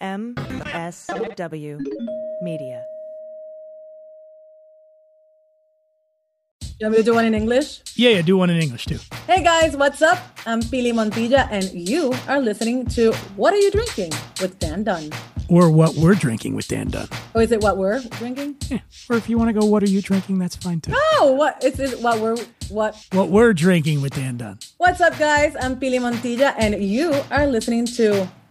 MSW Media. You want me to do one in English? Yeah, yeah, do one in English too. Hey guys, what's up? I'm Pili Montilla, and you are listening to What Are You Drinking with Dan Dunn. Or what we're drinking with Dan Dunn. Oh, is it what we're drinking? Yeah. Or if you want to go, what are you drinking? That's fine too. Oh, what is it? What we're what? What we're drinking with Dan Dunn. What's up, guys? I'm Pili Montilla, and you are listening to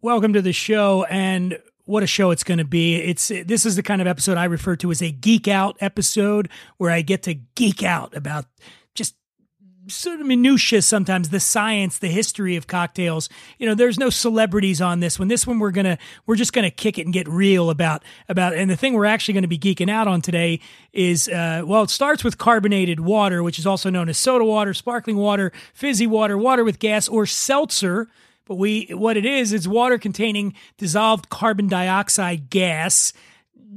Welcome to the show, and what a show it's going to be. It's this is the kind of episode I refer to as a geek out episode, where I get to geek out about just sort of minutiae sometimes the science the history of cocktails you know there's no celebrities on this one this one we're gonna we're just gonna kick it and get real about about and the thing we're actually going to be geeking out on today is uh, well it starts with carbonated water which is also known as soda water sparkling water fizzy water water with gas or seltzer but we what it is is water containing dissolved carbon dioxide gas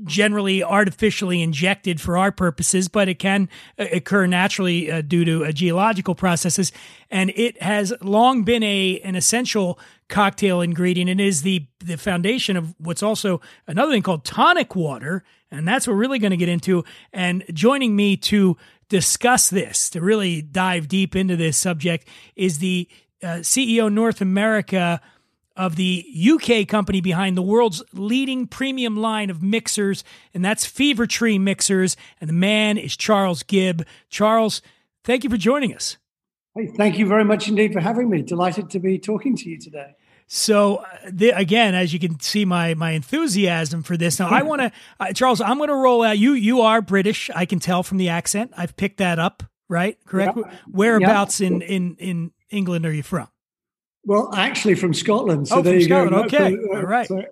generally artificially injected for our purposes, but it can uh, occur naturally uh, due to uh, geological processes. And it has long been a an essential cocktail ingredient. It is the the foundation of what's also another thing called tonic water, and that's what we're really going to get into. And joining me to discuss this, to really dive deep into this subject, is the uh, CEO North America of the UK company behind the world's leading premium line of mixers, and that's Fever Tree Mixers. And the man is Charles Gibb. Charles, thank you for joining us. Hey, thank you very much indeed for having me. Delighted to be talking to you today. So uh, the, again, as you can see, my my enthusiasm for this. Now, I want to, uh, Charles. I'm going to roll out. You you are British. I can tell from the accent. I've picked that up. Right? Correct. Yeah. Whereabouts Yeah. in in in England are you from? Well, actually, from Scotland. So Oh, there from you go. Scotland. Okay. So, uh, All right. so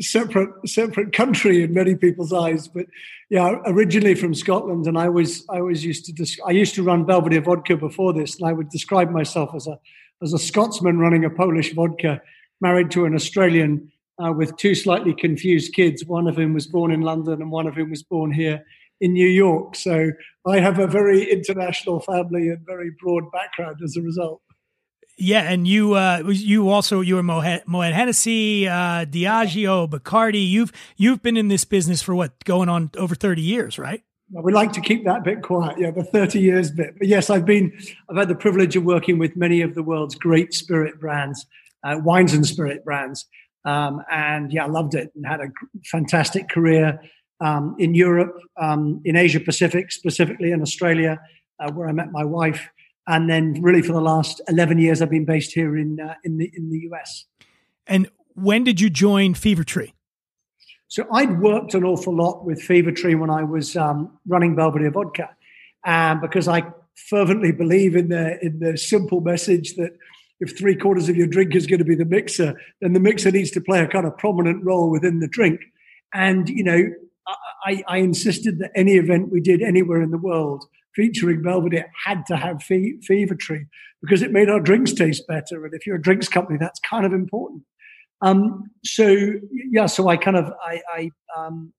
separate separate country in many people's eyes, but yeah, originally from Scotland, and I was I was used to dis- I used to run Belvedere Vodka before this, and I would describe myself as a as a Scotsman running a Polish vodka, married to an Australian uh, with two slightly confused kids, one of whom was born in London and one of whom was born here in New York. So I have a very international family and very broad background as a result. Yeah, and you uh, you also you were Moet, Moet Hennessy, uh, Diageo, Bacardi. You've you've been in this business for what going on over thirty years, right? We like to keep that bit quiet, yeah, the 30 years bit. But yes, I've been, I've had the privilege of working with many of the world's great spirit brands, uh, wines and spirit brands. Um, and yeah, I loved it and had a fantastic career um, in Europe, um, in Asia Pacific, specifically in Australia, uh, where I met my wife. And then really for the last 11 years, I've been based here in, uh, in, the, in the US. And when did you join Fever Tree? So I'd worked an awful lot with Fever Tree when I was um, running Belvedere Vodka, um, because I fervently believe in the in the simple message that if three quarters of your drink is going to be the mixer, then the mixer needs to play a kind of prominent role within the drink. And you know, I, I insisted that any event we did anywhere in the world featuring Belvedere had to have fe- Fever Tree because it made our drinks taste better. And if you're a drinks company, that's kind of important. Um, so yeah, so I kind of I I, um,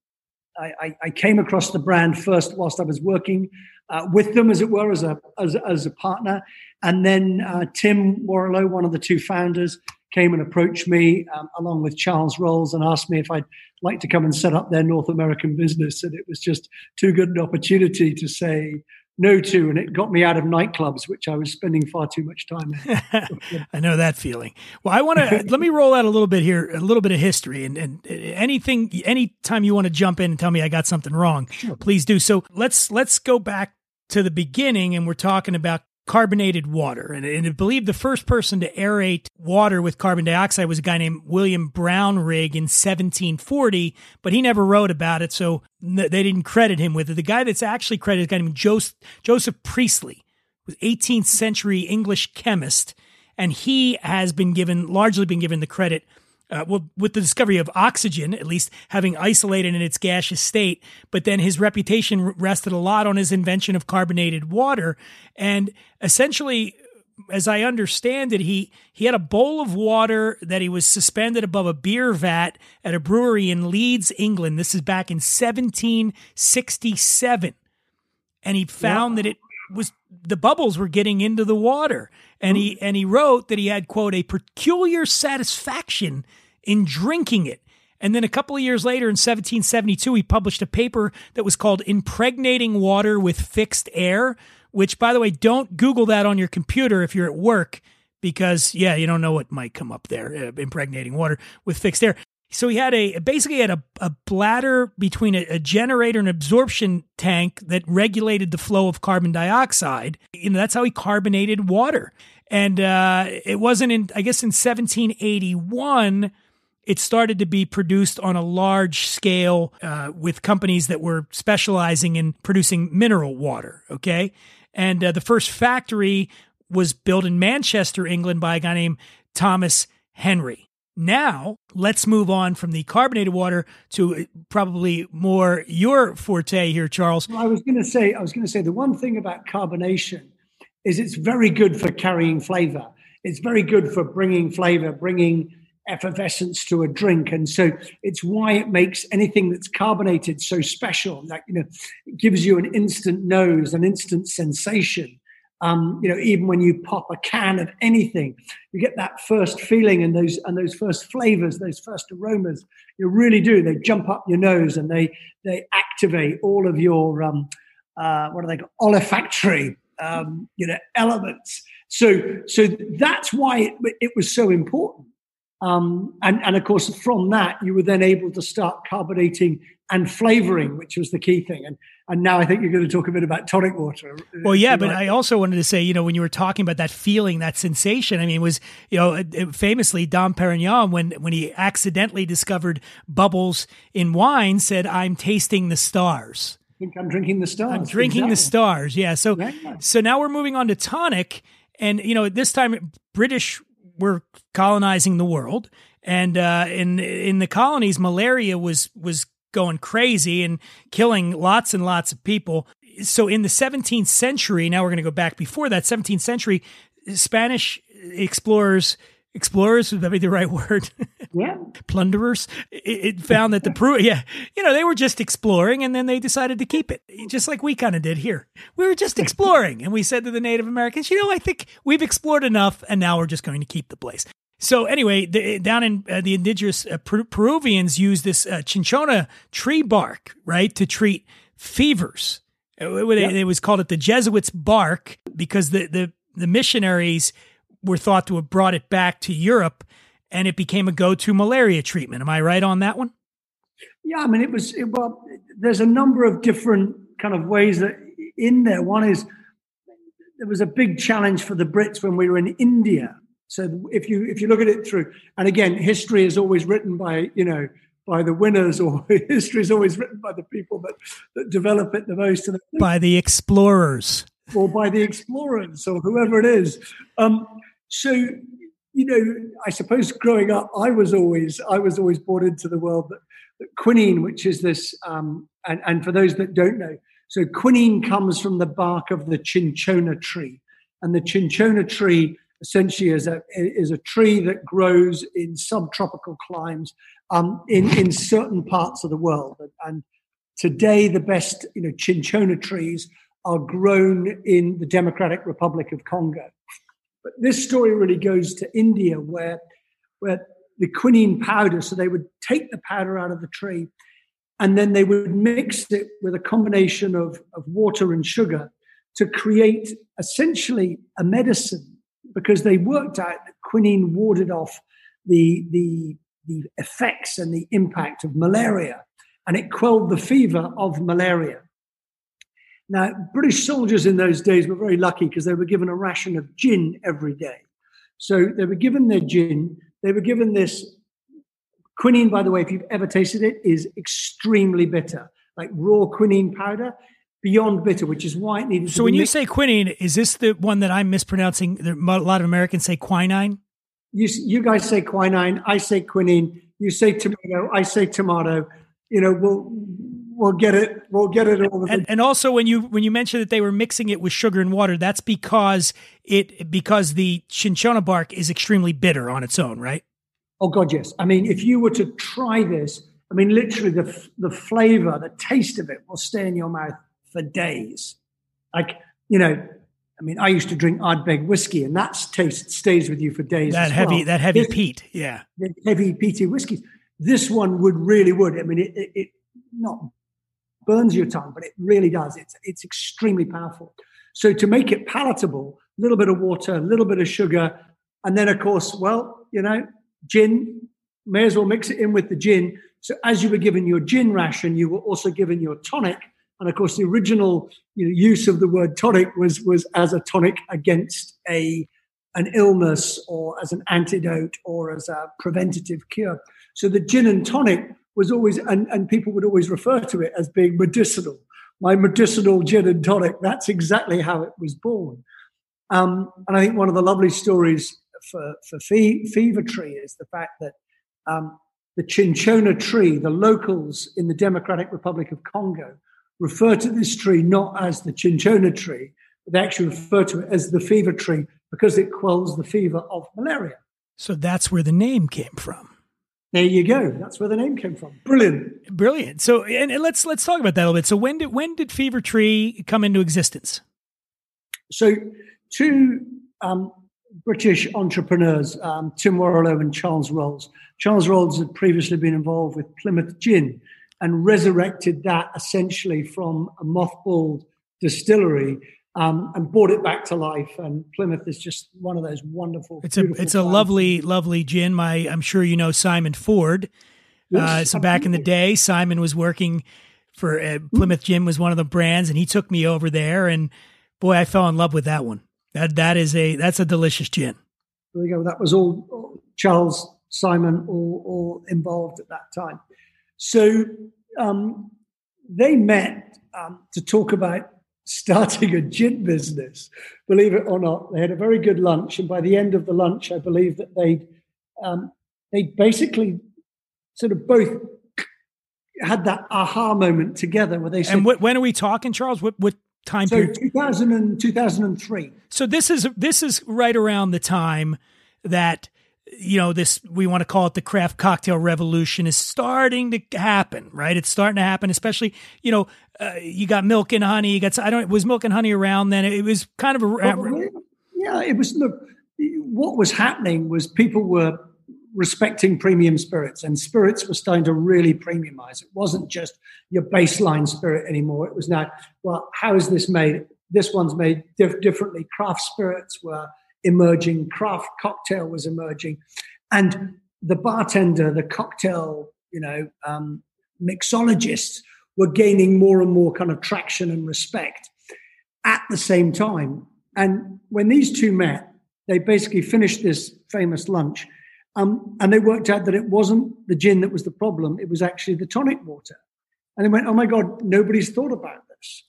I, I came across the brand first whilst I was working uh, with them, as it were, as a as, as a partner, and then uh, Tim Warrillow, one of the two founders, came and approached me um, along with Charles Rolls and asked me if I'd like to come and set up their North American business, and it was just too good an opportunity to say no to, and it got me out of nightclubs, which I was spending far too much time in. I know that feeling. Well, I want to let me roll out a little bit here, a little bit of history, and, and anything, anytime you want to jump in and tell me I got something wrong, please do. So let's let's go back to the beginning, and we're talking about carbonated water. And, and I believe the first person to aerate water with carbon dioxide was a guy named William Brownrigg in 1740, but he never wrote about it, so they didn't credit him with it. The guy that's actually credited is a guy named Joseph, Joseph Priestley, was 18th century English chemist, and he has been given largely been given the credit uh, well, with the discovery of oxygen, at least having isolated in its gaseous state, but then his reputation rested a lot on his invention of carbonated water. And essentially, as I understand it, he he had a bowl of water that he was suspended above a beer vat at a brewery in Leeds, England. This is back in 1767, and he found that it was the bubbles were getting into the water. And he and he wrote that he had quote a peculiar satisfaction in drinking it. And then a couple of years later in 1772 he published a paper that was called impregnating water with fixed air which by the way don't google that on your computer if you're at work because yeah you don't know what might come up there. Uh, impregnating water with fixed air so he had a basically had a, a bladder between a, a, generator and absorption tank that regulated the flow of carbon dioxide. You know, that's how he carbonated water. And uh, it wasn't in, I guess, in 1781, it started to be produced on a large scale uh, with companies that were specializing in producing mineral water. Okay. And uh, the first factory was built in Manchester, England by a guy named Thomas Henry. Now, let's move on from the carbonated water to uh, probably more your forte here, Charles. Well, I was going to say, I was going to say the one thing about carbonation is it's very good for carrying flavor. It's very good for bringing flavor, bringing effervescence to a drink, and so it's why it makes anything that's carbonated so special. Like you know, it gives you an instant nose, an instant sensation. Um, you know, even when you pop a can of anything, you get that first feeling and those and those first flavors, those first aromas. You really do. They jump up your nose and they they activate all of your um, uh, what are they called? olfactory um, you know elements. So so that's why it, it was so important. Um, and, and of course, from that, you were then able to start carbonating and flavoring, which was the key thing. And and now I think you're going to talk a bit about tonic water. Uh, well, yeah, but I also wanted to say, you know, when you were talking about that feeling, that sensation, I mean, was you know, famously Dom Perignon when when he accidentally discovered bubbles in wine, said, "I'm tasting the stars." I think I'm drinking the stars. I'm drinking exactly. the stars. Yeah. So yeah. so now we're moving on to tonic, and you know, this time British were colonizing the world, and uh, in in the colonies, malaria was was going crazy and killing lots and lots of people. So in the 17th century, now we're going to go back before that 17th century, Spanish explorers explorers would that be the right word? Yeah. Plunderers. It, it, found that the Peru, yeah, you know, they were just exploring and then they decided to keep it, just like we kind of did here. We were just exploring and we said to the Native Americans, you know, I think we've explored enough and now we're just going to keep the place. So anyway, the, down in uh, the indigenous uh, per- Peruvians use this uh, cinchona tree bark, right, to treat fevers. It, it, yep. it, was called it the Jesuits' bark because the, the, the missionaries were thought to have brought it back to Europe and it became a go-to malaria treatment. Am I right on that one? Yeah, I mean, it was, it, well, there's a number of different kind of ways that in there. One is there was a big challenge for the Brits when we were in India. So if you if you look at it through, and again, history is always written by you know by the winners, or history is always written by the people that, that develop it the most, by the explorers, or by the explorers, or whoever it is. Um, so you know, I suppose growing up, I was always I was always brought into the world that, that quinine, which is this, um, and, and for those that don't know, so quinine comes from the bark of the cinchona tree, and the cinchona tree essentially is a is a tree that grows in subtropical climes um, in in certain parts of the world, and today the best you know cinchona trees are grown in the Democratic Republic of Congo. But this story really goes to India, where where the quinine powder. So they would take the powder out of the tree, and then they would mix it with a combination of, of water and sugar to create essentially a medicine, because they worked out that quinine warded off the the the effects and the impact of malaria, and it quelled the fever of malaria. Now, British soldiers in those days were very lucky because they were given a ration of gin every day. So they were given their gin. They were given this quinine, by the way, if you've ever tasted it, is extremely bitter, like raw quinine powder, beyond bitter, which is why it needed. So when you say quinine, is this the one that I'm mispronouncing? A lot of Americans say quinine. You you guys say quinine. I say quinine. You say tomato. I say tomato. You know, we'll we'll get it. We'll get it all. And, and also, when you when you mentioned that they were mixing it with sugar and water, that's because it because the cinchona bark is extremely bitter on its own, right? Oh God, yes. I mean, if you were to try this, I mean, literally the the flavor, the taste of it will stay in your mouth for days. Like you know, I mean, I used to drink Ardbeg whiskey, and that taste stays with you for days. That heavy, well. that heavy this, peat, yeah, heavy peaty whiskey. This one would really would. I mean, it, it, it not burns your tongue, but it really does. It's it's extremely powerful. So to make it palatable, a little bit of water, a little bit of sugar, and then of course, well, you know, gin. May as well mix it in with the gin. So as you were given your gin ration, you were also given your tonic. And of course, the original you know, use of the word tonic was was as a tonic against a an illness or as an antidote or as a preventative cure. So the gin and tonic was always, and, and people would always refer to it as being medicinal. My medicinal gin and tonic, that's exactly how it was born. Um, and I think one of the lovely stories for, for Fever Tree is the fact that um, the cinchona tree, the locals in the Democratic Republic of Congo refer to this tree not as the cinchona tree, but they actually refer to it as the fever tree because it quells the fever of malaria. So that's where the name came from. There you go. That's where the name came from. Brilliant. Brilliant. So, and, and let's let's talk about that a little bit. So, when did when did Fever Tree come into existence? So, two um, British entrepreneurs, um, Tim Warrillow and Charles Rolls. Charles Rolls had previously been involved with Plymouth Gin and resurrected that essentially from a mothballed distillery um, and brought it back to life. And Plymouth is just one of those wonderful. It's a it's a lovely lovely gin. My I'm sure you know Simon Ford. Yes, uh, so back in the day, Simon was working for uh, Plymouth Gin was one of the brands, and he took me over there. And boy, I fell in love with that one. That that is a that's a delicious gin. There you go. That was all, all Charles Simon all, all involved at that time. So um, they met um, to talk about starting a gin business. Believe it or not, they had a very good lunch, and by the end of the lunch, I believe that they um, they basically sort of both had that aha moment together where they said, "And what, when are we talking, Charles? What what time so period?" 2000 and 2003. So this is this is right around the time that you know this we want to call it the craft cocktail revolution is starting to happen right it's starting to happen especially you know uh, you got milk and honey you got i don't was milk and honey around then? It was kind of a well, yeah it was look what was happening was people were respecting premium spirits and spirits were starting to really premiumize. It wasn't just your baseline spirit anymore. It was now well how is this made? This one's made diff- differently. Craft spirits were emerging, craft cocktail was emerging, and the bartender, the cocktail, you know, um, mixologists were gaining more and more kind of traction and respect at the same time. And when these two met, they basically finished this famous lunch. Um, and they worked out that it wasn't the gin that was the problem, it was actually the tonic water. And they went, oh my God, nobody's thought about this.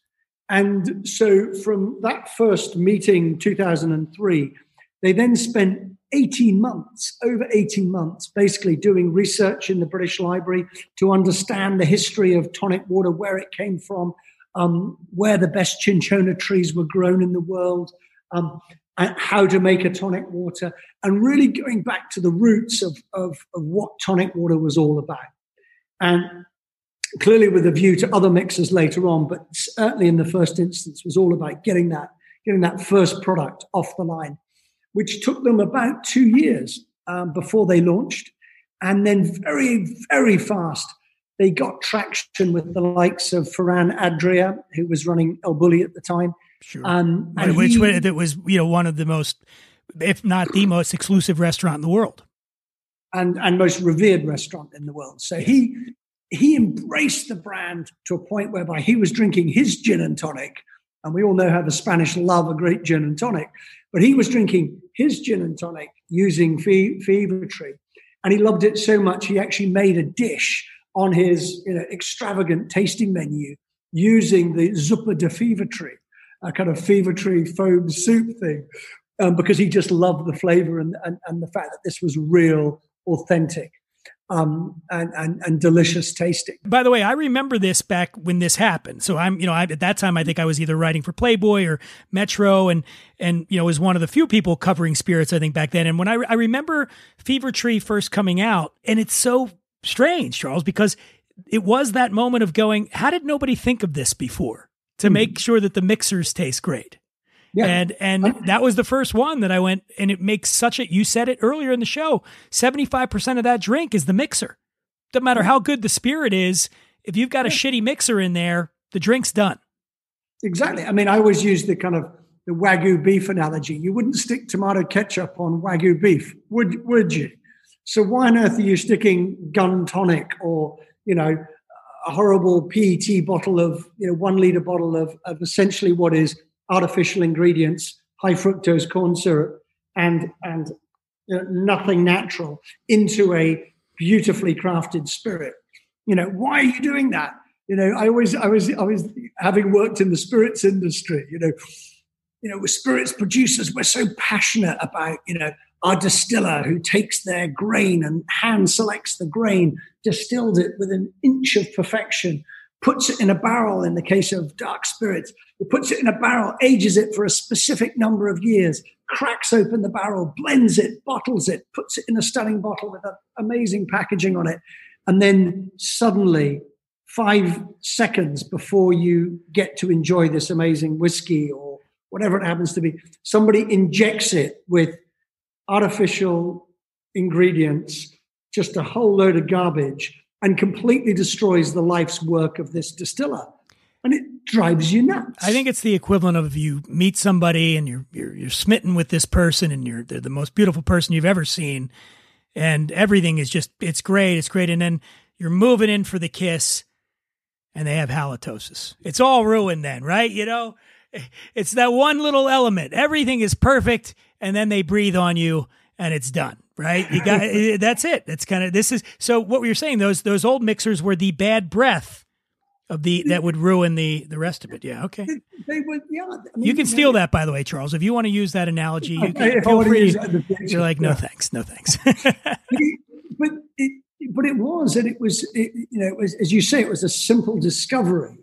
And so from that first meeting, 2003, they then spent 18 months, over 18 months, basically doing research in the British Library to understand the history of tonic water, where it came from, um, where the best cinchona trees were grown in the world, um, and how to make a tonic water, and really going back to the roots of, of, of what tonic water was all about. And clearly with a view to other mixers later on, but certainly in the first instance was all about getting that, getting that first product off the line which took them about two years um, before they launched. And then very, very fast, they got traction with the likes of Ferran Adrià, who was running El Bulli at the time. Sure. Um, and which he, that was, you know, one of the most, if not the most exclusive restaurant in the world. And, and most revered restaurant in the world. So he he embraced the brand to a point whereby he was drinking his gin and tonic. And we all know how the Spanish love a great gin and tonic. But he was drinking his gin and tonic using fe- Fever Tree. And he loved it so much, he actually made a dish on his you know, extravagant tasting menu using the Zuppa de Fever Tree, a kind of Fever Tree foam soup thing, um, because he just loved the flavor and, and, and the fact that this was real, authentic um, and, and, and delicious tasting. By the way, I remember this back when this happened. So I'm, you know, I, at that time, I think I was either writing for Playboy or Metro, and and you know, was one of the few people covering spirits. I think back then. And when I I remember Fever Tree first coming out, and it's so strange, Charles, because it was that moment of going, how did nobody think of this before to mm-hmm. make sure that the mixers taste great? Yeah. And and that was the first one that I went and it makes such a you said it earlier in the show, 75% of that drink is the mixer. Doesn't matter how good the spirit is, if you've got a shitty mixer in there, the drink's done. Exactly. I mean, I always use the kind of the wagyu beef analogy. You wouldn't stick tomato ketchup on wagyu beef, would would you? So why on earth are you sticking gun tonic or, you know, a horrible PET bottle of, you know, one liter bottle of, of essentially what is artificial ingredients, high fructose corn syrup, and and you know, nothing natural into a beautifully crafted spirit. You know, why are you doing that? You know, I always, I was, I was having worked in the spirits industry. You know, you know, with spirits producers, we're so passionate about you know our distiller who takes their grain and hand selects the grain, distilled it with an inch of perfection, puts it in a barrel in the case of dark spirits. It puts it in a barrel, ages it for a specific number of years, cracks open the barrel, blends it, bottles it, puts it in a stunning bottle with amazing packaging on it. And then suddenly, five seconds before you get to enjoy this amazing whiskey or whatever it happens to be, somebody injects it with artificial ingredients, just a whole load of garbage and completely destroys the life's work of this distiller. And it drives you nuts. I think it's the equivalent of you meet somebody and you're you're, you're smitten with this person and you're they're the most beautiful person you've ever seen, and everything is just it's great, it's great, and then you're moving in for the kiss, and they have halitosis. It's all ruined then, right? You know, it's that one little element. Everything is perfect, and then they breathe on you, and it's done right? You got eh, that's it. That's kind of this is so what we were saying. Those those old mixers were the bad breath of the that would ruin the the rest of it. Yeah, okay. They, would, yeah. I mean, you can steal that, by the way, Charles. If you want to use that analogy, you can feel free. you're like, no thanks, no thanks. but it, but it was, and it was, it, you know, it was, as you say, it was a simple discovery,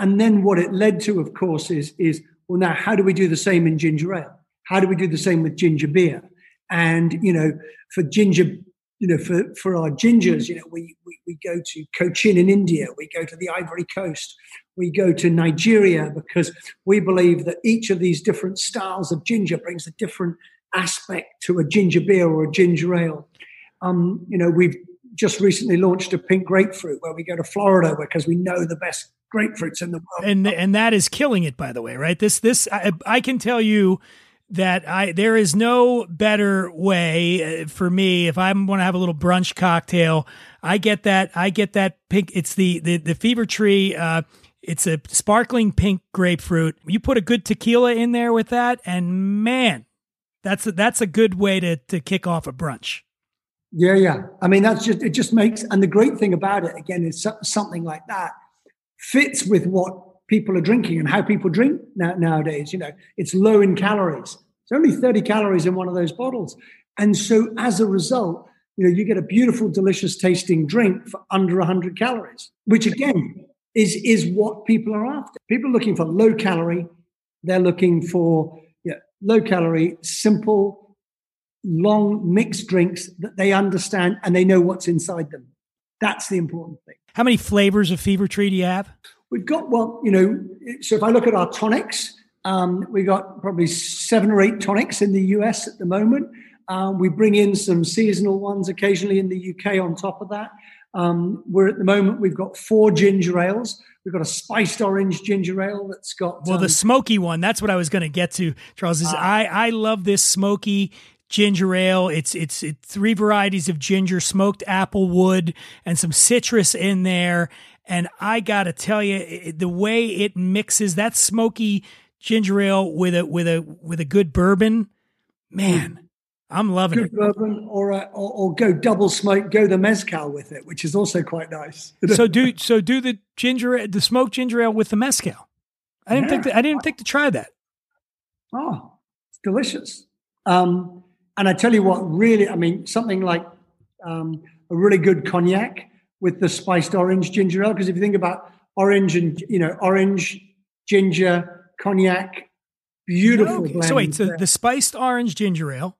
and then what it led to, of course, is is well, now how do we do the same in ginger ale? How do we do the same with ginger beer? And, you know, for ginger, you know, for, for our gingers, you know, we, we, we go to Cochin in India, we go to the Ivory Coast, we go to Nigeria because we believe that each of these different styles of ginger brings a different aspect to a ginger beer or a ginger ale. Um, you know, we've just recently launched a pink grapefruit where we go to Florida because we know the best grapefruits in the world. And and that is killing it, by the way, right? This this I, I can tell you that I there is no better way uh, for me if I want to have a little brunch cocktail. I get that I get that pink. It's the the the Fever Tree. Uh, it's a sparkling pink grapefruit. You put a good tequila in there with that, and man, that's a, that's a good way to to kick off a brunch. Yeah, yeah. I mean, that's just it. Just makes and the great thing about it again is something like that fits with what people are drinking and how people drink now, nowadays. You know, it's low in calories. It's only 30 calories in one of those bottles. And so as a result, you know, you get a beautiful, delicious tasting drink for under 100 calories, which again is, is what people are after. People are looking for low calorie. They're looking for you know, low calorie, simple, long mixed drinks that they understand and they know what's inside them. That's the important thing. How many flavors of Fever Tree do you have? We've got, well, you know, so if I look at our tonics, um, we got probably seven or eight tonics in the US at the moment. Um, we bring in some seasonal ones occasionally in the UK on top of that. Um, we're at the moment, we've got four ginger ales. We've got a spiced orange ginger ale that's got. Well, the um, smoky one, that's what I was going to get to, Charles. Is uh, I, I love this smoky ginger ale. It's it's it, three varieties of ginger, smoked apple wood, and some citrus in there. And I gotta tell you, it, the way it mixes that smoky ginger ale with a with a with a good bourbon, man, I'm loving Good it. bourbon, or, or or go double smoke, go the mezcal with it, which is also quite nice. So do so do the ginger the smoked ginger ale with the mezcal. I didn't think that, I didn't think to try that. Oh, it's delicious. Um, and I tell you what, really, I mean, something like um, a really good cognac with the spiced orange ginger ale. Because if you think about orange and you know orange, ginger, cognac, beautiful. Okay. blend. So wait, so the spiced orange ginger ale,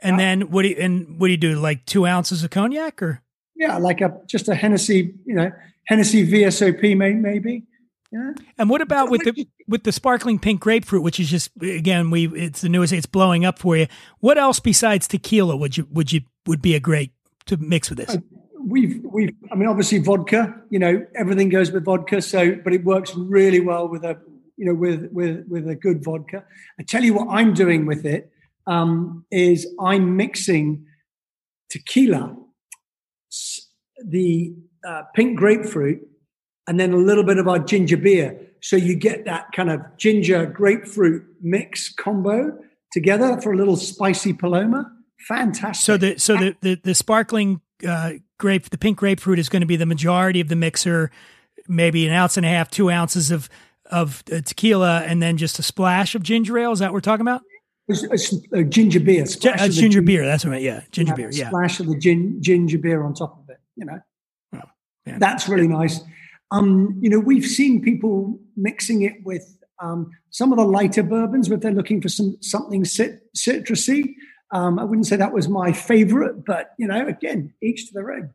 and Yeah. then what do you, and what do you do? Like two ounces of cognac, or yeah, like a just a Hennessy, you know, Hennessy VSOP, may, maybe. Yeah. and what about with the with the sparkling pink grapefruit, which is just again we it's the newest, it's blowing up for you. What else besides tequila would you would you would be a great to mix with this? Oh, We've we've I mean obviously vodka, you know, everything goes with vodka, so but it works really well with a you know with with with a good vodka. I tell you what I'm doing with it um, is I'm mixing tequila, the uh, pink grapefruit, and then a little bit of our ginger beer. So you get that kind of ginger grapefruit mix combo together for a little spicy paloma. Fantastic. So the so the the, the sparkling uh, grape, the pink grapefruit is going to be the majority of the mixer. Maybe an ounce and a half, two ounces of of uh, tequila, and then just a splash of ginger ale. Is that what we're talking about? It's- it's, uh, ginger beer. Splash uh, of ginger beer. That's what. I meant. Yeah, ginger beer. Yeah. Splash of the gin, ginger beer on top of it. You know, Oh, that's really nice. Um, you know, we've seen people mixing it with um, some of the lighter bourbons, but they're looking for some something cit- citrusy. Um, I wouldn't say that was my favorite, but you know, again, each to their own.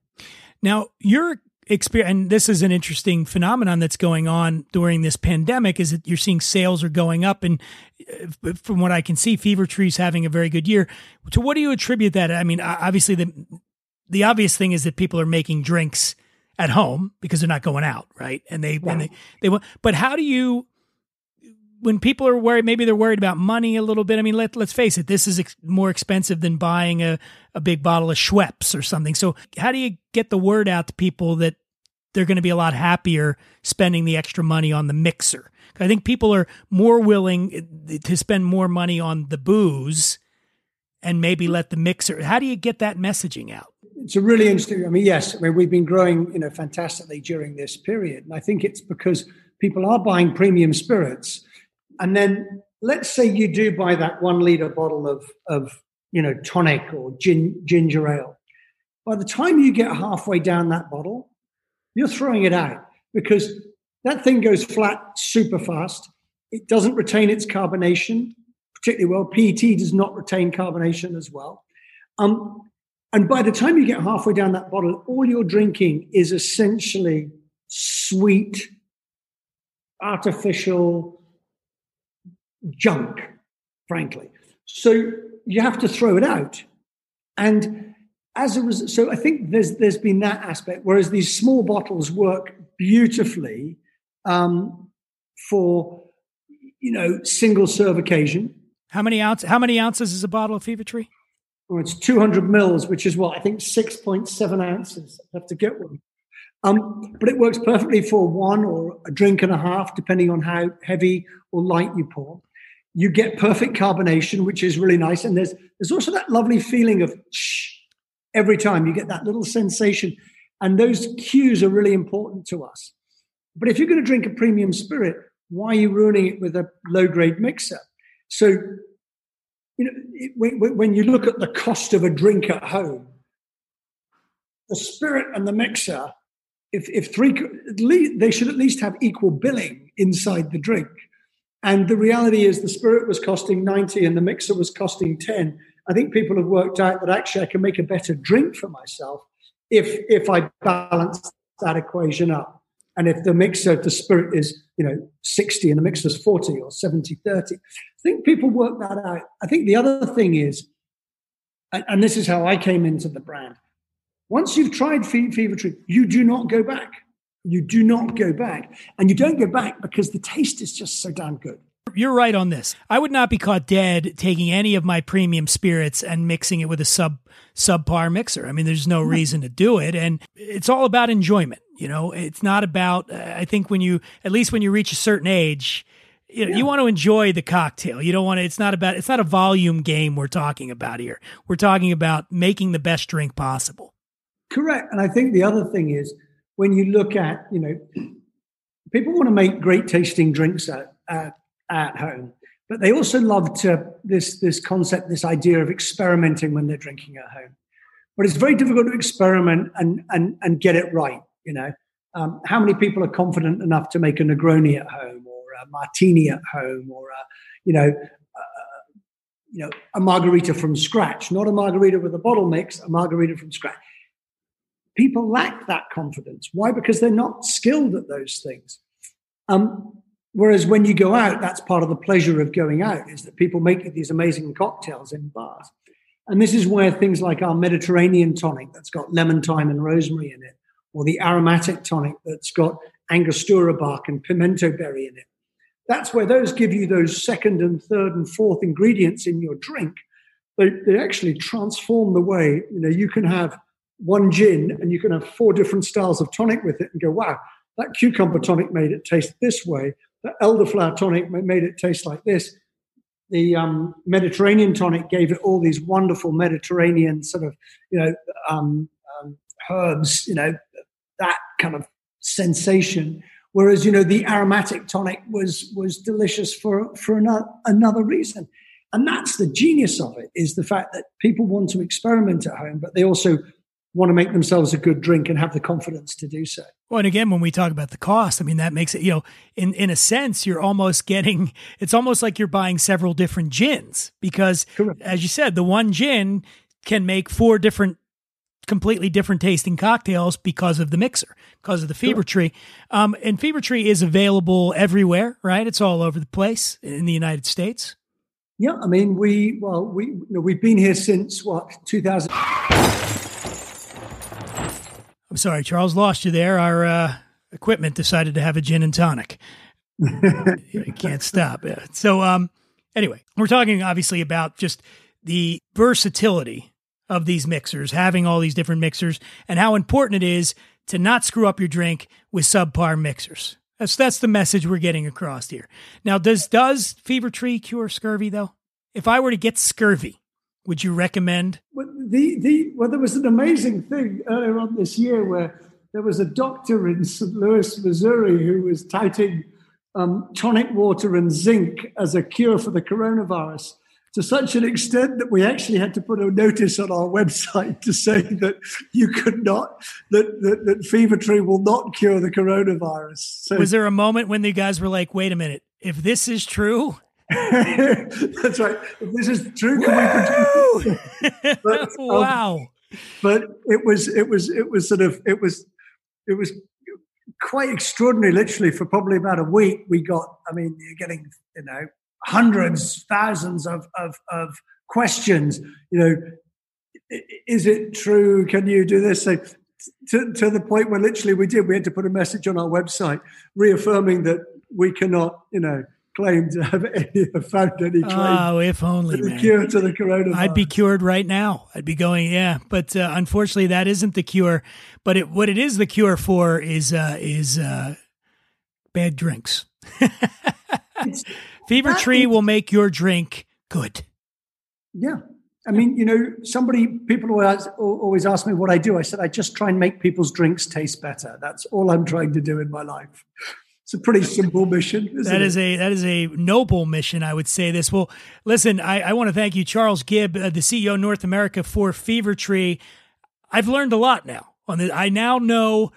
Now, your experience, and this is an interesting phenomenon that's going on during this pandemic, is that you're seeing sales are going up, and uh, from what I can see, Fever Tree's having a very good year. To what do you attribute that? I mean, obviously the the obvious thing is that people are making drinks at home because they're not going out, right? And they and they they want. But how do you? When people are worried, maybe they're worried about money a little bit. I mean, let let's face it, this is ex- more expensive than buying a, a big bottle of Schweppes or something. So, how do you get the word out to people that they're going to be a lot happier spending the extra money on the mixer? I think people are more willing eh, to spend more money on the booze and maybe let the mixer. How do you get that messaging out? it's a really interesting. I mean, yes, I mean we've been growing, you know, fantastically during this period, and I think it's because people are buying premium spirits, and then let's say you do buy that one liter bottle of of you know tonic or gin, ginger ale. By the time you get halfway down that bottle, you're throwing it out because that thing goes flat super fast. It doesn't retain its carbonation particularly well. PET does not retain carbonation as well. Um, and by the time you get halfway down that bottle, all you're drinking is essentially sweet, artificial junk, frankly. So you have to throw it out. And as a result, so I think there's there's been that aspect. Whereas these small bottles work beautifully um, for you know single serve occasion. How many ounce? How many ounces is a bottle of Fever Tree? or it's 200 mils, which is what I think 6.7 ounces. I have to get one. Um, but it works perfectly for one or a drink and a half, depending on how heavy or light you pour. You get perfect carbonation, which is really nice. And there's there's also that lovely feeling of shh every time you get that little sensation. And those cues are really important to us. But if you're going to drink a premium spirit, why are you ruining it with a low grade mixer? So you know, it, when, when you look at the cost of a drink at home, the spirit and the mixer, if, if three, they should at least have equal billing inside the drink. And the reality is the spirit was costing 90 and the mixer was costing 10. I think people have worked out that actually I can make a better drink for myself if, if I balance that equation up. And if the mixer, the spirit is, you know, 60 and the mixer's 40 or 70, 30. I think people work that out. I think the other thing is, and this is how I came into the brand. Once you've tried Fever Tree, you do not go back. You do not go back. And you don't go back because the taste is just so damn good. you're right on this. I would not be caught dead taking any of my premium spirits and mixing it with a sub subpar mixer. I mean, there's no reason to do it, and it's all about enjoyment. You know, it's not about. I think when you, at least when you reach a certain age, you know, you want to enjoy the cocktail. You don't want to. It's not about. It's not a volume game we're talking about here. We're talking about making the best drink possible. Correct. And I think the other thing is when you look at, you know, people want to make great tasting drinks at, at, at home, but they also love to this this concept, this idea of experimenting when they're drinking at home. But it's very difficult to experiment and and and get it right. You know, um, how many people are confident enough to make a Negroni at home or a martini at home or a, you know, you know, a margarita from scratch, not a margarita with a bottle mix, a margarita from scratch people lack that confidence. Why? Because they're not skilled at those things. Um, whereas when you go out, that's part of the pleasure of going out is that people make these amazing cocktails in bars. And this is where things like our Mediterranean tonic that's got lemon, thyme, and rosemary in it, or the aromatic tonic that's got angostura bark and pimento berry in it. That's where those give you those second and third and fourth ingredients in your drink. They, they actually transform the way you know you can have one gin and you can have four different styles of tonic with it and go, wow, that cucumber tonic made it taste this way. The elderflower tonic made it taste like this. The um, Mediterranean tonic gave it all these wonderful Mediterranean sort of, you know, um, um, herbs, you know, that kind of sensation. Whereas, you know, the aromatic tonic was was delicious for for another, another reason. And that's the genius of it is the fact that people want to experiment at home, but they also want to make themselves a good drink and have the confidence to do so. Well, and again, when we talk about the cost, I mean that makes it, you know, in in a sense, you're almost getting it's almost like you're buying several different gins because Correct. as you said, the one gin can make four different completely different tasting cocktails because of the mixer, because of the Fever Tree. Um, and Fever Tree is available everywhere, right? It's all over the place in the United States. Yeah, I mean, we well, we you know, we've been here since what 2000. I'm sorry, Charles, lost you there. Our uh, equipment decided to have a gin and tonic. you can't stop. Yeah. So, um, anyway, we're talking obviously about just the versatility of these mixers, having all these different mixers, and how important it is to not screw up your drink with subpar mixers. That's that's the message we're getting across here. Now, does does Fever Tree cure scurvy though? If I were to get scurvy, would you recommend? Well, the, the, well, there was an amazing thing earlier on this year where there was a doctor in St. Louis, Missouri, who was touting um, tonic water and zinc as a cure for the coronavirus to such an extent that we actually had to put a notice on our website to say that you could not that that, that fever tree will not cure the coronavirus. So, Was there a moment when the guys were like, "Wait a minute, if this is true, That's right. If this is true, can we but, um, wow. but it was it was it was sort of it was it was quite extraordinary. Literally, for probably about a week, we got. I mean, you're getting you know hundreds, thousands of of, of questions. You know, is it true? Can you do this? So, to, to the point where literally we did. We had to put a message on our website reaffirming that we cannot. You know claim to have any, found any claim Oh, if only, to the man. cure to the coronavirus. I'd be cured right now. I'd be going, yeah. But uh, unfortunately, that isn't the cure. But it, what it is the cure for is uh, is uh, bad drinks. Fever Tree will make your drink good. Yeah. I mean, you know, somebody, people always, always ask me what I do. I said, I just try and make people's drinks taste better. That's all I'm trying to do in my life. It's a pretty simple mission. Isn't That it? is a that is a noble mission. I would say this. Well, listen, I, I want to thank you, Charles Gibb, uh, the CEO of North America for Fever Tree. I've learned a lot now. On the, I now know.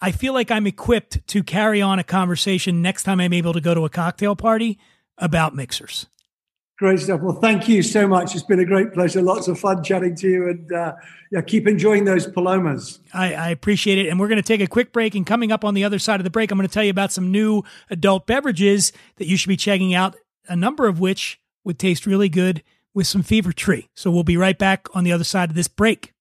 I feel like I'm equipped to carry on a conversation next time I'm able to go to a cocktail party about mixers. Great stuff. Well, thank you so much. It's been a great pleasure. Lots of fun chatting to you. And uh, yeah, keep enjoying those palomas. I, I appreciate it. And we're going to take a quick break. And coming up on the other side of the break, I'm going to tell you about some new adult beverages that you should be checking out, a number of which would taste really good with some Fever Tree. So we'll be right back on the other side of this break.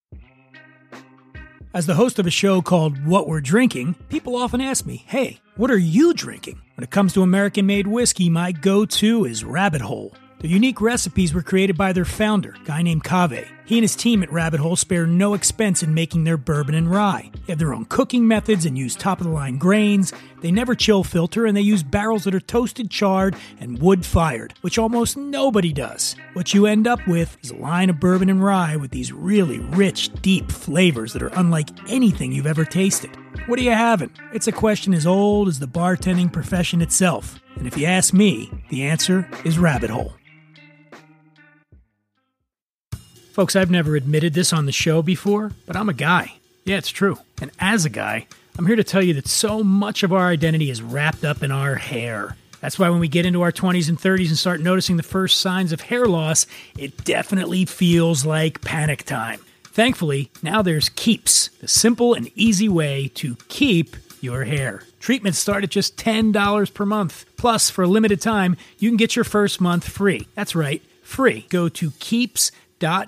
As the host of a show called What We're Drinking, people often ask me, hey, what are you drinking? When it comes to American made whiskey, my go to is Rabbit Hole. The unique recipes were created by their founder, guy named Kaveh. He and his team at Rabbit Hole spare no expense in making their bourbon and rye. They have their own cooking methods and use top of the line grains. They never chill filter and they use barrels that are toasted, charred, and wood fired, which almost nobody does. What you end up with is a line of bourbon and rye with these really rich, deep flavors that are unlike anything you've ever tasted. What are you having? It's a question as old as the bartending profession itself. And if you ask me, the answer is Rabbit Hole. Folks, I've never admitted this on the show before, but I'm a guy. Yeah, it's true. And as a guy, I'm here to tell you that so much of our identity is wrapped up in our hair. That's why when we get into our 20s and 30s and start noticing the first signs of hair loss, it definitely feels like panic time. Thankfully, now there's Keeps, the simple and easy way to keep your hair. Treatments start at just $10 per month. Plus, for a limited time, you can get your first month free. That's right, free. Go to Keeps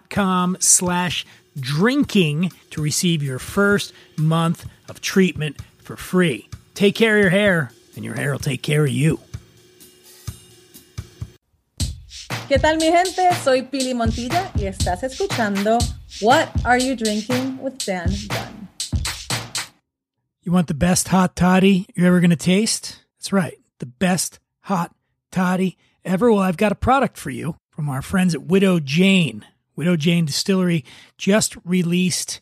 com slash drinking to receive your first month of treatment for free. Take care of your hair, and your hair will take care of you. ¿Qué tal mi gente? Soy Pili Montilla y estás escuchando What Are You Drinking with Dan Dunn. You want the best hot toddy you're ever going to taste? That's right, the best hot toddy ever. Well, I've got a product for you from our friends at Widow Jane. Widow Jane Distillery just released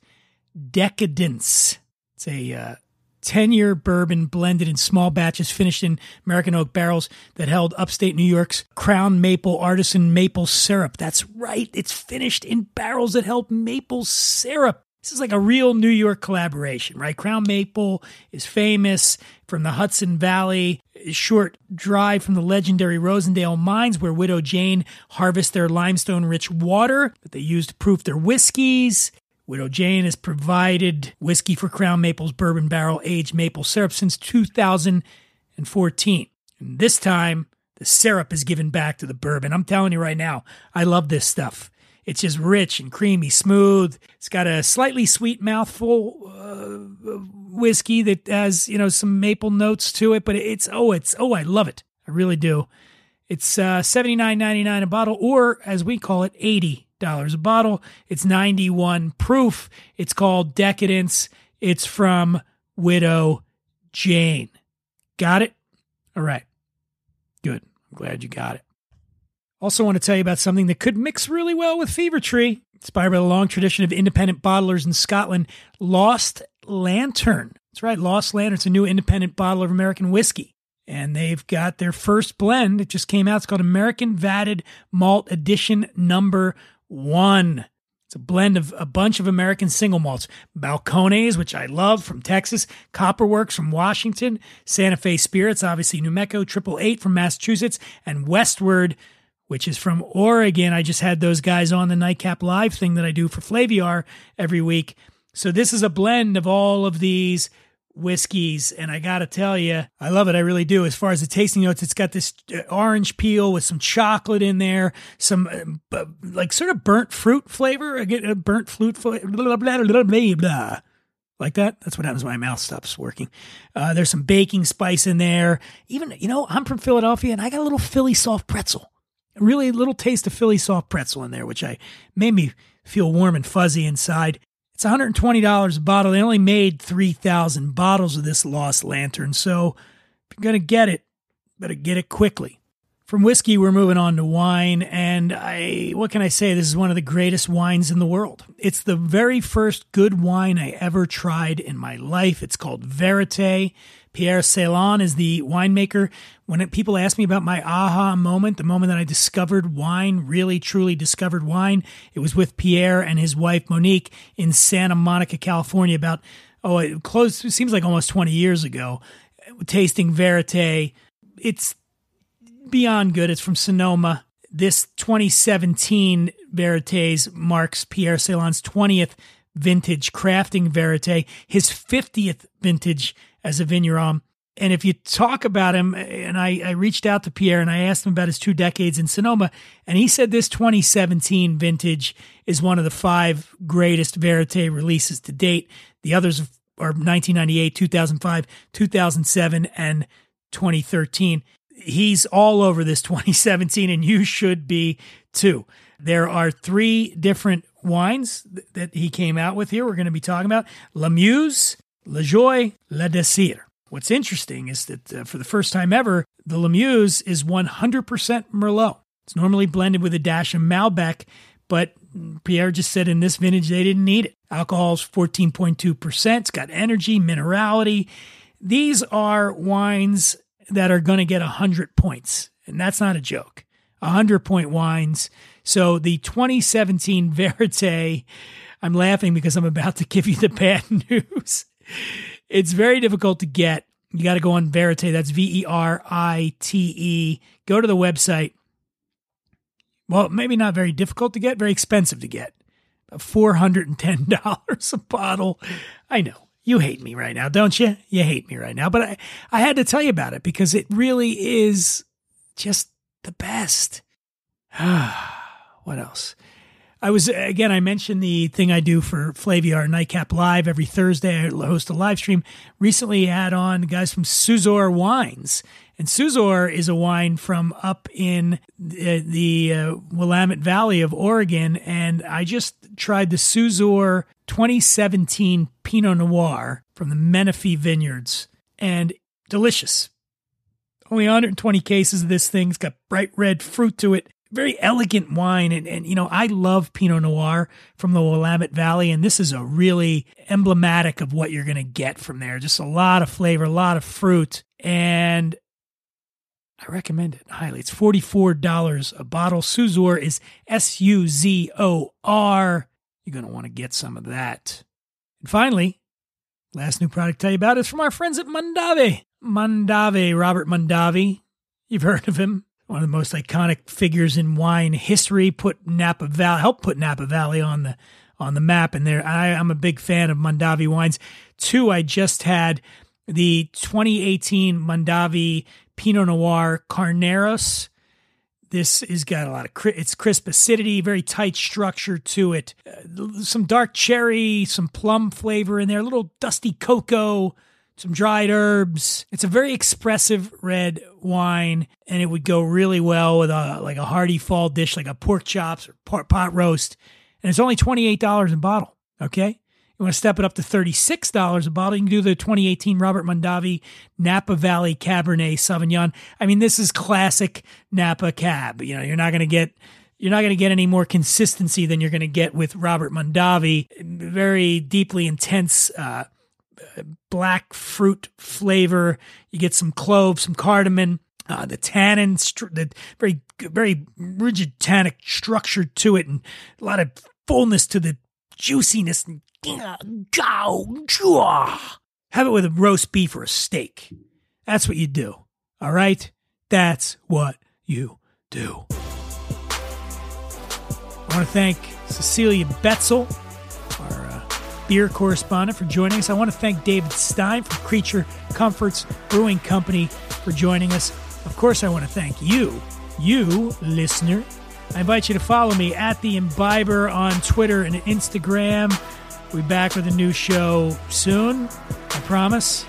Decadence. It's a uh, 10 year bourbon blended in small batches, finished in American oak barrels that held upstate New York's Crown Maple Artisan Maple Syrup. That's right, it's finished in barrels that held maple syrup. This is like a real New York collaboration, right? Crown Maple is famous from the Hudson Valley, a short drive from the legendary Rosendale mines where Widow Jane harvests their limestone rich water that they use to proof their whiskeys. Widow Jane has provided whiskey for Crown Maple's bourbon barrel aged maple syrup since 2014. And this time, the syrup is given back to the bourbon. I'm telling you right now, I love this stuff. It's just rich and creamy, smooth. It's got a slightly sweet mouthful uh, whiskey that has, you know, some maple notes to it, but it's oh, it's oh, I love it. I really do. It's uh, seventy nine ninety nine a bottle, or as we call it, eighty dollars a bottle. It's ninety one proof. It's called Decadence. It's from Widow Jane. Got it? All right. Good. I'm glad you got it. Also, want to tell you about something that could mix really well with Fever Tree. Inspired by the long tradition of independent bottlers in Scotland, Lost Lantern. That's right, Lost Lantern. It's a new independent bottle of American whiskey. And they've got their first blend. It just came out. It's called American Vatted Malt Edition Number One. It's a blend of a bunch of American single malts. Balcones, which I love from Texas, Copperworks from Washington, Santa Fe Spirits, obviously New Triple Eight from Massachusetts, and Westward which is from Oregon. I just had those guys on the Nightcap Live thing that I do for Flaviar every week. So this is a blend of all of these whiskeys, and I got to tell you, I love it. I really do. As far as the tasting notes, it's got this uh, orange peel with some chocolate in there, some uh, like sort of burnt fruit flavor. Get a burnt fruit flavor. Blah, blah, blah, blah, blah. Like that? That's what happens when my mouth stops working. Uh, there's some baking spice in there. Even, you know, I'm from Philadelphia and I got a little Philly soft pretzel really little taste of Philly soft pretzel in there, which I made me feel warm and fuzzy inside. It's $120 a bottle. They only made 3,000 bottles of this Lost Lantern. So if you're going to get it, better get it quickly. From whiskey, we're moving on to wine. And I, what can I say? This is one of the greatest wines in the world. It's the very first good wine I ever tried in my life. It's called Verite. Pierre Seillan is the winemaker. When it, people ask me about my aha moment, the moment that I discovered wine, really truly discovered wine, it was with Pierre and his wife Monique in Santa Monica, California. About oh, it. It seems like almost twenty years ago. Tasting Verite, it's beyond good. It's from Sonoma. This 2017 Verites marks Pierre Seillan's 20th vintage crafting Verite, his 50th vintage as a vigneron. And if you talk about him, and I, I, reached out to Pierre and I asked him about his two decades in Sonoma, and he said this 2017 vintage is one of the five greatest Verite releases to date. The others are 1998, 2005, 2007, and 2013. He's all over this 2017, and you should be too. There are three different wines that he came out with here. We're going to be talking about La Muse, La Joie, La Désir. What's interesting is that uh, for the first time ever, the La Muse is 100% Merlot. It's normally blended with a dash of Malbec, but Pierre just said in this vintage they didn't need it. Alcohol's 14.2%. It's got energy, minerality. These are wines that are going to get 100 points, and that's not a joke. 100 point wines. So the 2017 Verite, I'm laughing because I'm about to give you the bad news. It's very difficult to get. You got to go on Verite. That's V E R I T E. Go to the website. Well, maybe not very difficult to get, very expensive to get. $410 a bottle. I know. You hate me right now, don't you? You hate me right now. But I, I had to tell you about it because it really is just the best. what else? I was again. I mentioned the thing I do for Flaviar Nightcap Live every Thursday. I host a live stream. Recently, had on guys from Suzor Wines, and Suzor is a wine from up in the, the uh, Willamette Valley of Oregon. And I just tried the Suzor 2017 Pinot Noir from the Menifee Vineyards, and delicious. Only 120 cases of this thing. It's got bright red fruit to it very elegant wine. And, and, you know, I love Pinot Noir from the Willamette Valley. And this is a really emblematic of what you're going to get from there. Just a lot of flavor, a lot of fruit. And I recommend it highly. It's $44 a bottle. Suzor is S U Z O R. You're going to want to get some of that. And finally, last new product to tell you about is from our friends at Mondavi. Mondavi, Robert Mondavi. You've heard of him one of the most iconic figures in wine history. Put Napa Valley, helped put Napa Valley on the on the map. And there, I, I'm a big fan of Mondavi wines. Two, I just had the 2018 Mondavi Pinot Noir Carneros. This has got a lot of it's crisp acidity, very tight structure to it. Uh, some dark cherry, some plum flavor in there, a little dusty cocoa some dried herbs. It's a very expressive red wine, and it would go really well with a like a hearty fall dish like a pork chops or pot roast. And it's only twenty eight dollars a bottle. Okay, you want to step it up to thirty six dollars a bottle? You can do the twenty eighteen Robert Mondavi Napa Valley Cabernet Sauvignon. I mean, this is classic Napa Cab. You know, you're not going to get you're not going to get any more consistency than you're going to get with Robert Mondavi. Very deeply intense. Uh, black fruit flavor. You get some cloves, some cardamom. Uh, the tannin, the very very rigid tannic structure to it, and a lot of fullness to the juiciness. And have it with a roast beef or a steak. That's what you do. All right, that's what you do. I want to thank Cecilia Betzel our uh, beer correspondent, for joining us. I want to thank David Stein from Creature Comforts Brewing Company for joining us. Of course, I want to thank you, you listener. I invite you to follow me at the Imbiber on Twitter and Instagram. We'll be back with a new show soon. I promise.